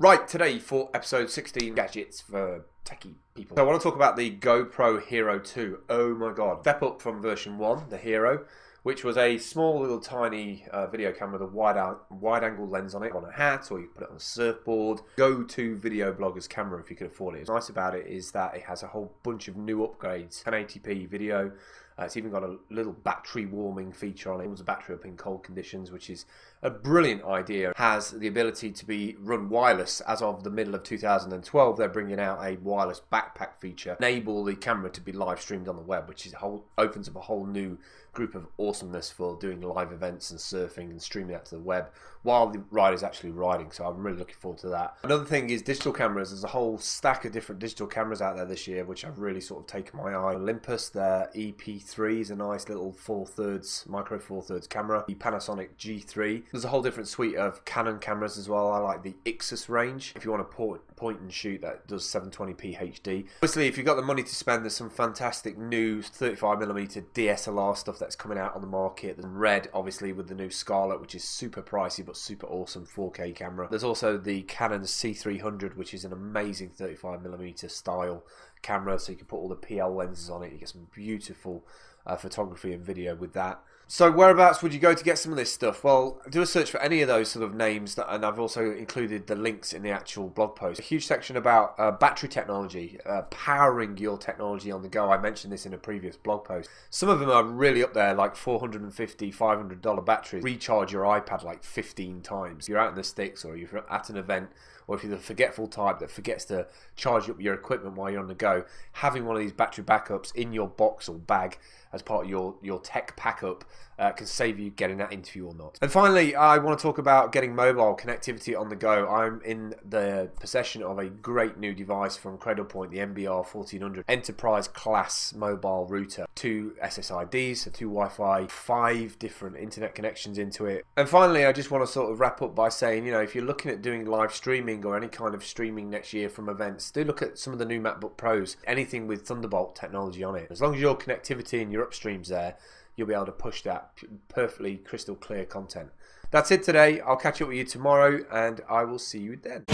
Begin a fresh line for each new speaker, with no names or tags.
Right, today for episode 16 gadgets for techie people. So I want to talk about the GoPro Hero 2. Oh my god. Step up from version 1, the Hero, which was a small little tiny uh, video camera with a wide, out, wide angle lens on it, on a hat, or you put it on a surfboard. Go to video blogger's camera if you can afford it. What's nice about it is that it has a whole bunch of new upgrades 1080p video. Uh, it's even got a little battery warming feature on it. It was a battery up in cold conditions, which is a brilliant idea. It Has the ability to be run wireless. As of the middle of 2012, they're bringing out a wireless backpack feature, enable the camera to be live streamed on the web, which is whole, opens up a whole new group of awesomeness for doing live events and surfing and streaming that to the web while the rider is actually riding. So I'm really looking forward to that. Another thing is digital cameras. There's a whole stack of different digital cameras out there this year, which I've really sort of taken my eye. Olympus, their EP3 is a nice little four thirds micro four thirds camera. The Panasonic G3. There's a whole different suite of Canon cameras as well. I like the Ixus range. If you want to point point and shoot that does 720p HD. Obviously, if you've got the money to spend, there's some fantastic new 35mm DSLR stuff that's coming out the market. There's Red, obviously, with the new Scarlet, which is super pricey but super awesome 4K camera. There's also the Canon C300, which is an amazing 35mm style camera, so you can put all the PL lenses on it. You get some beautiful uh, photography and video with that. So whereabouts would you go to get some of this stuff? Well, do a search for any of those sort of names, that, and I've also included the links in the actual blog post. A huge section about uh, battery technology, uh, powering your technology on the go. I mentioned this in a previous blog post. Some of them are really up there, like 450 $500 batteries. Recharge your iPad like 15 times. You're out in the sticks or you're at an event or if you're the forgetful type that forgets to charge up your equipment while you're on the go, having one of these battery backups in your box or bag as part of your, your tech pack up uh, can save you getting that interview or not. And finally, I want to talk about getting mobile connectivity on the go. I'm in the possession of a great new device from Cradlepoint, the MBR 1400 enterprise class mobile router. Two SSIDs, so two Wi Fi, five different internet connections into it. And finally, I just want to sort of wrap up by saying, you know, if you're looking at doing live or any kind of streaming next year from events, do look at some of the new MacBook Pros, anything with Thunderbolt technology on it. As long as your connectivity and your upstreams there, you'll be able to push that perfectly crystal clear content. That's it today. I'll catch up with you tomorrow and I will see you then.